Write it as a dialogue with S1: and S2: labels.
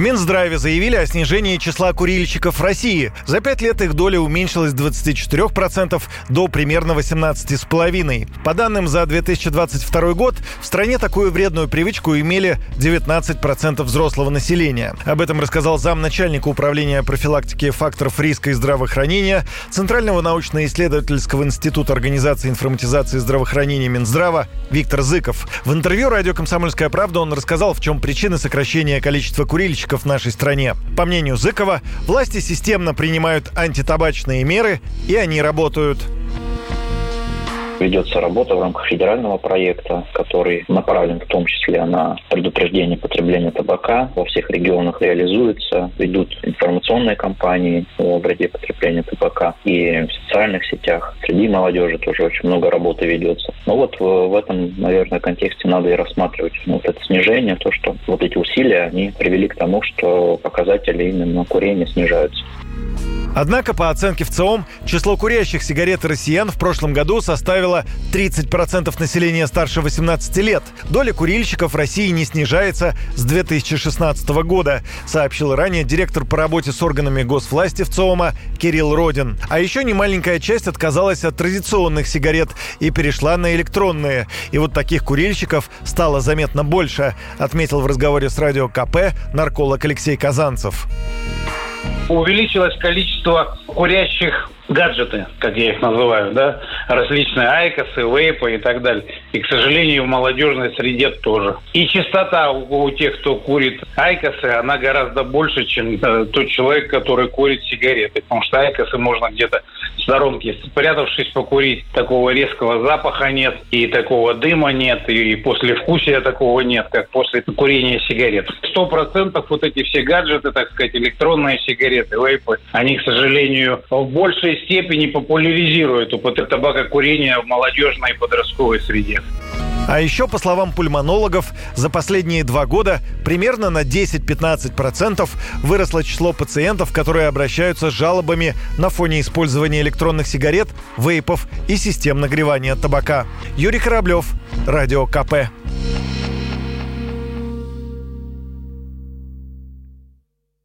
S1: Минздраве заявили о снижении числа курильщиков в России. За пять лет их доля уменьшилась с 24% до примерно 18,5%. По данным за 2022 год, в стране такую вредную привычку имели 19% взрослого населения. Об этом рассказал замначальника управления профилактики факторов риска и здравоохранения Центрального научно-исследовательского института организации информатизации здравоохранения Минздрава Виктор Зыков. В интервью радио «Комсомольская правда» он рассказал, в чем причины сокращения количества курильщиков в нашей стране. По мнению Зыкова, власти системно принимают антитабачные меры, и они работают.
S2: Ведется работа в рамках федерального проекта, который направлен в том числе на предупреждение потребления табака. Во всех регионах реализуется. Ведут информационные кампании о вреде потребления табака. И в социальных сетях среди молодежи тоже очень много работы ведется. Но вот в, в этом, наверное, контексте надо и рассматривать вот это снижение, то, что вот эти усилия, они привели к тому, что показатели именно курения снижаются.
S1: Однако, по оценке в ЦИОМ, число курящих сигарет россиян в прошлом году составило 30% населения старше 18 лет. Доля курильщиков в России не снижается с 2016 года, сообщил ранее директор по работе с органами госвласти в ЦИОМа Кирилл Родин. А еще немаленькая часть отказалась от традиционных сигарет и перешла на электронные. И вот таких курильщиков стало заметно больше, отметил в разговоре с радио КП нарколог Алексей Казанцев
S3: увеличилось количество курящих гаджеты, как я их называю, да, различные айкосы, вейпы и так далее. И, к сожалению, в молодежной среде тоже. И частота у, у тех, кто курит айкосы, она гораздо больше, чем э, тот человек, который курит сигареты. Потому что айкосы можно где-то в сторонке, спрятавшись покурить, такого резкого запаха нет, и такого дыма нет, и после вкусия такого нет, как после курения сигарет. Сто процентов вот эти все гаджеты, так сказать, электронные сигареты, вейпы, они, к сожалению, в большей степени популяризируют употребление табакокурения в молодежной и подростковой среде.
S1: А еще, по словам пульмонологов, за последние два года примерно на 10-15% выросло число пациентов, которые обращаются с жалобами на фоне использования электронных сигарет, вейпов и систем нагревания табака. Юрий Кораблев, Радио КП.